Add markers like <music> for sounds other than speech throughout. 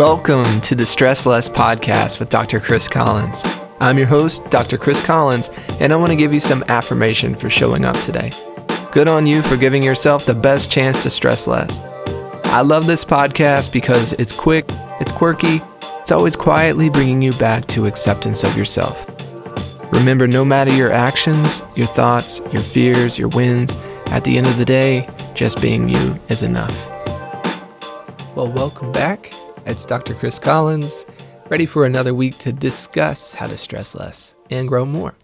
Welcome to the Stress Less podcast with Dr. Chris Collins. I'm your host, Dr. Chris Collins, and I want to give you some affirmation for showing up today. Good on you for giving yourself the best chance to stress less. I love this podcast because it's quick, it's quirky, it's always quietly bringing you back to acceptance of yourself. Remember, no matter your actions, your thoughts, your fears, your wins, at the end of the day, just being you is enough. Well, welcome back. It's Dr. Chris Collins, ready for another week to discuss how to stress less and grow more.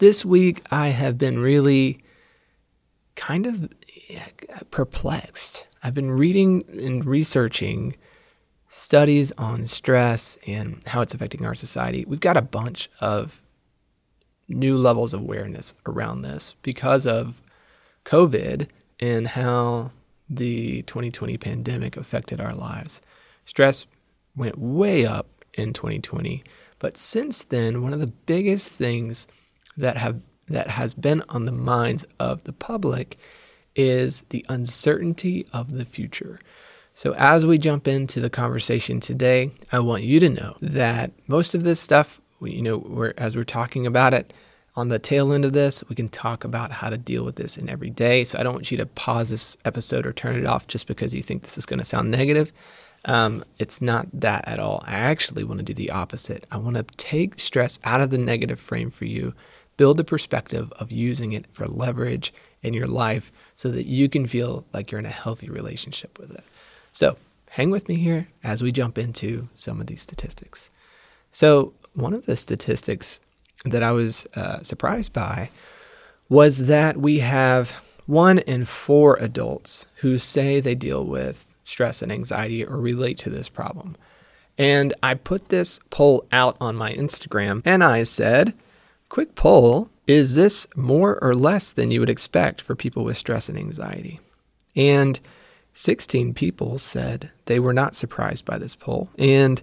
This week, I have been really kind of perplexed. I've been reading and researching studies on stress and how it's affecting our society. We've got a bunch of new levels of awareness around this because of COVID and how the 2020 pandemic affected our lives. Stress went way up in 2020, but since then, one of the biggest things that have that has been on the minds of the public is the uncertainty of the future. So, as we jump into the conversation today, I want you to know that most of this stuff, you know, we're, as we're talking about it, on the tail end of this, we can talk about how to deal with this in every day. So, I don't want you to pause this episode or turn it off just because you think this is going to sound negative. Um, it's not that at all. I actually want to do the opposite. I want to take stress out of the negative frame for you, build a perspective of using it for leverage in your life so that you can feel like you're in a healthy relationship with it. So, hang with me here as we jump into some of these statistics. So, one of the statistics that I was uh, surprised by was that we have one in four adults who say they deal with stress and anxiety or relate to this problem. And I put this poll out on my Instagram and I said, quick poll, is this more or less than you would expect for people with stress and anxiety? And 16 people said they were not surprised by this poll. And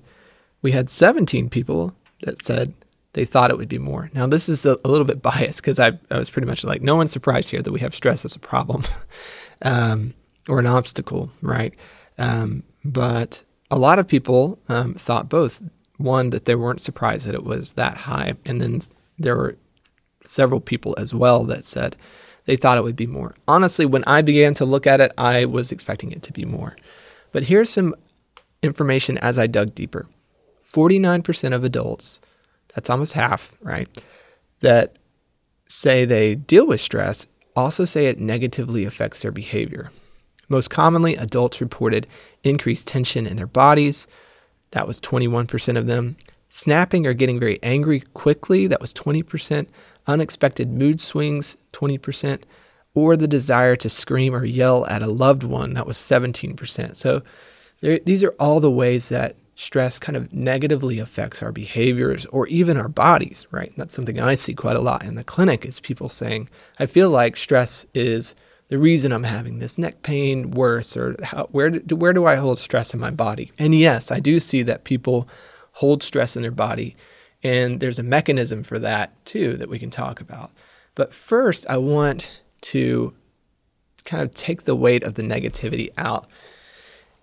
we had 17 people that said they thought it would be more. Now, this is a, a little bit biased because I, I, was pretty much like, no one's surprised here that we have stress as a problem <laughs> um, or an obstacle, right? Um, but a lot of people um, thought both. One, that they weren't surprised that it was that high. And then there were several people as well that said they thought it would be more. Honestly, when I began to look at it, I was expecting it to be more. But here's some information as I dug deeper 49% of adults, that's almost half, right, that say they deal with stress also say it negatively affects their behavior. Most commonly, adults reported increased tension in their bodies. That was 21% of them. Snapping or getting very angry quickly. That was 20%. Unexpected mood swings, 20%. Or the desire to scream or yell at a loved one. That was 17%. So there, these are all the ways that stress kind of negatively affects our behaviors or even our bodies, right? That's something I see quite a lot in the clinic is people saying, I feel like stress is the reason I'm having this neck pain worse, or how, where, do, where do I hold stress in my body? And yes, I do see that people hold stress in their body, and there's a mechanism for that too that we can talk about. But first, I want to kind of take the weight of the negativity out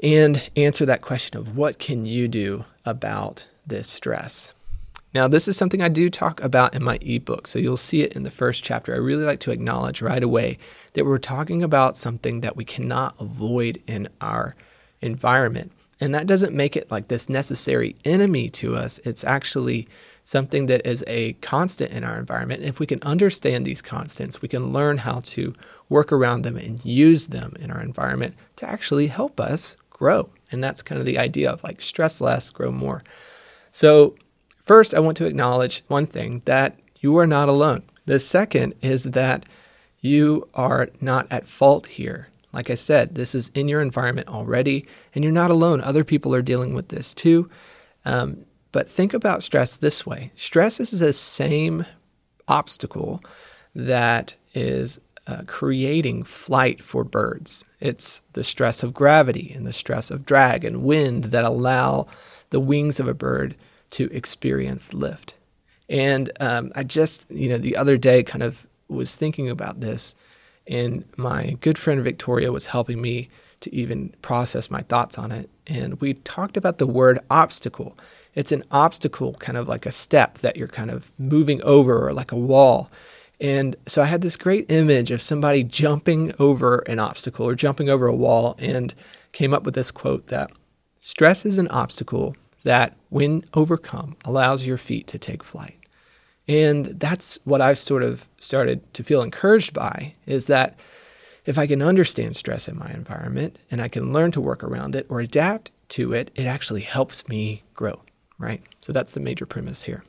and answer that question of what can you do about this stress? Now, this is something I do talk about in my ebook, so you'll see it in the first chapter. I really like to acknowledge right away that we're talking about something that we cannot avoid in our environment. And that doesn't make it like this necessary enemy to us. It's actually something that is a constant in our environment. If we can understand these constants, we can learn how to work around them and use them in our environment to actually help us grow. And that's kind of the idea of like stress less, grow more. So, First, I want to acknowledge one thing that you are not alone. The second is that you are not at fault here. Like I said, this is in your environment already, and you're not alone. Other people are dealing with this too. Um, but think about stress this way stress is the same obstacle that is uh, creating flight for birds. It's the stress of gravity and the stress of drag and wind that allow the wings of a bird to experience lift. And um, I just, you know, the other day kind of was thinking about this, and my good friend Victoria was helping me to even process my thoughts on it. and we talked about the word obstacle. It's an obstacle, kind of like a step that you're kind of moving over, or like a wall. And so I had this great image of somebody jumping over an obstacle or jumping over a wall and came up with this quote that stress is an obstacle that, when overcome, allows your feet to take flight. And that's what I've sort of started to feel encouraged by is that if I can understand stress in my environment and I can learn to work around it or adapt to it, it actually helps me grow, right? So that's the major premise here.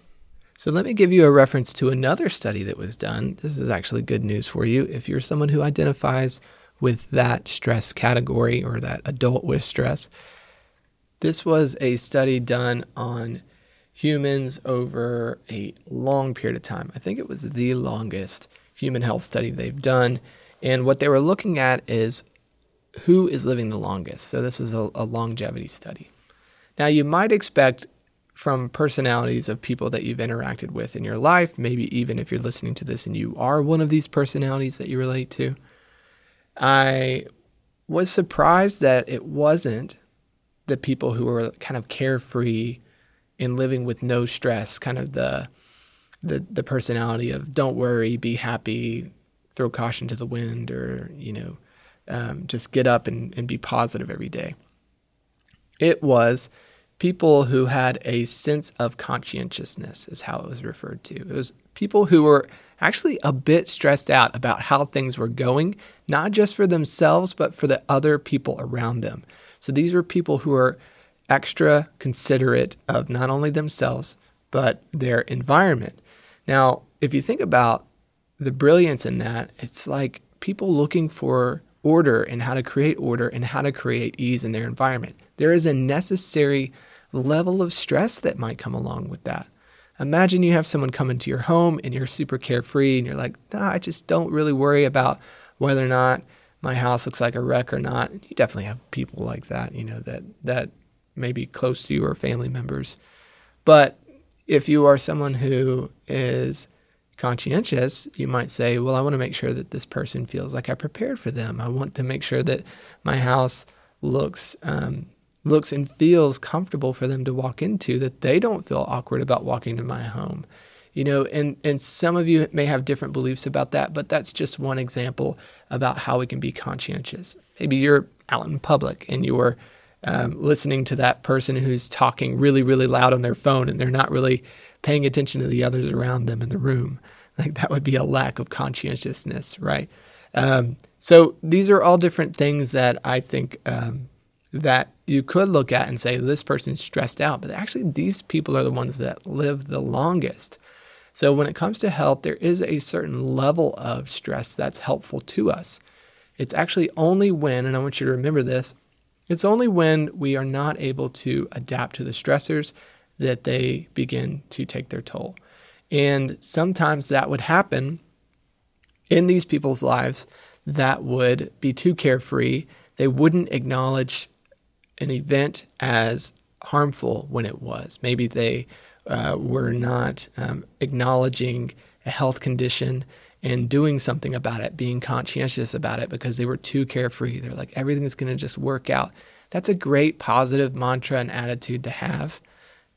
So let me give you a reference to another study that was done. This is actually good news for you if you're someone who identifies with that stress category or that adult with stress. This was a study done on humans over a long period of time. I think it was the longest human health study they've done. And what they were looking at is who is living the longest. So this was a, a longevity study. Now, you might expect from personalities of people that you've interacted with in your life, maybe even if you're listening to this and you are one of these personalities that you relate to. I was surprised that it wasn't the people who were kind of carefree and living with no stress, kind of the the the personality of don't worry, be happy, throw caution to the wind, or you know, um, just get up and, and be positive every day. It was people who had a sense of conscientiousness, is how it was referred to. It was people who were actually a bit stressed out about how things were going, not just for themselves, but for the other people around them. So these were people who are extra considerate of not only themselves, but their environment. Now, if you think about the brilliance in that, it's like people looking for order and how to create order and how to create ease in their environment. There is a necessary level of stress that might come along with that. Imagine you have someone come into your home and you're super carefree and you're like, nah, I just don't really worry about whether or not my house looks like a wreck or not. You definitely have people like that, you know, that that maybe close to you or family members. But if you are someone who is conscientious, you might say, Well, I want to make sure that this person feels like I prepared for them. I want to make sure that my house looks um, looks and feels comfortable for them to walk into, that they don't feel awkward about walking to my home. You know, and, and some of you may have different beliefs about that, but that's just one example about how we can be conscientious. Maybe you're out in public and you're um, listening to that person who's talking really, really loud on their phone and they're not really paying attention to the others around them in the room. <laughs> Like that would be a lack of conscientiousness, right? Um, so these are all different things that I think um, that you could look at and say this person's stressed out, but actually these people are the ones that live the longest. So when it comes to health, there is a certain level of stress that's helpful to us. It's actually only when, and I want you to remember this, it's only when we are not able to adapt to the stressors that they begin to take their toll. And sometimes that would happen in these people's lives that would be too carefree. They wouldn't acknowledge an event as harmful when it was. Maybe they uh, were not um, acknowledging a health condition and doing something about it, being conscientious about it because they were too carefree. They're like, everything's going to just work out. That's a great positive mantra and attitude to have.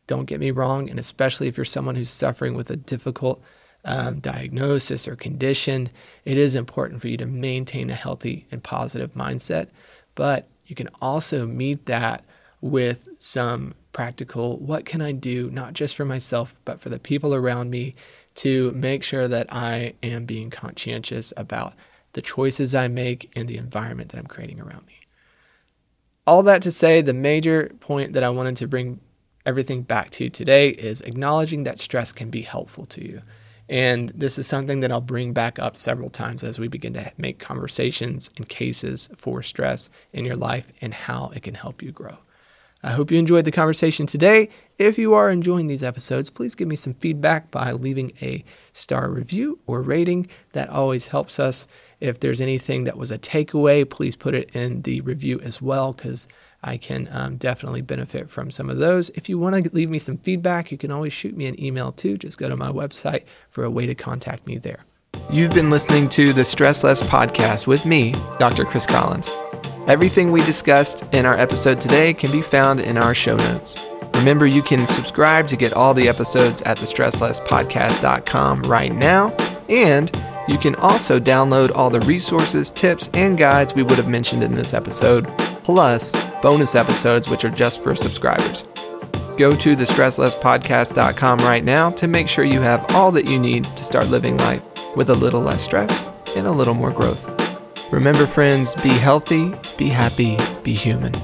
Don't get me wrong. And especially if you're someone who's suffering with a difficult um, diagnosis or condition, it is important for you to maintain a healthy and positive mindset. But you can also meet that with some practical what can I do, not just for myself, but for the people around me to make sure that I am being conscientious about the choices I make and the environment that I'm creating around me. All that to say, the major point that I wanted to bring everything back to today is acknowledging that stress can be helpful to you. And this is something that I'll bring back up several times as we begin to make conversations and cases for stress in your life and how it can help you grow. I hope you enjoyed the conversation today. If you are enjoying these episodes, please give me some feedback by leaving a star review or rating. That always helps us. If there's anything that was a takeaway, please put it in the review as well, because I can um, definitely benefit from some of those. If you want to leave me some feedback, you can always shoot me an email too. Just go to my website for a way to contact me there. You've been listening to the Stress Less podcast with me, Dr. Chris Collins. Everything we discussed in our episode today can be found in our show notes. Remember, you can subscribe to get all the episodes at thestresslesspodcast.com right now, and you can also download all the resources, tips, and guides we would have mentioned in this episode, plus bonus episodes which are just for subscribers. Go to thestresslesspodcast.com right now to make sure you have all that you need to start living life with a little less stress and a little more growth. Remember, friends, be healthy, be happy, be human.